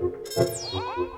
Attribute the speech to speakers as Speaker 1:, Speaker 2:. Speaker 1: Oh!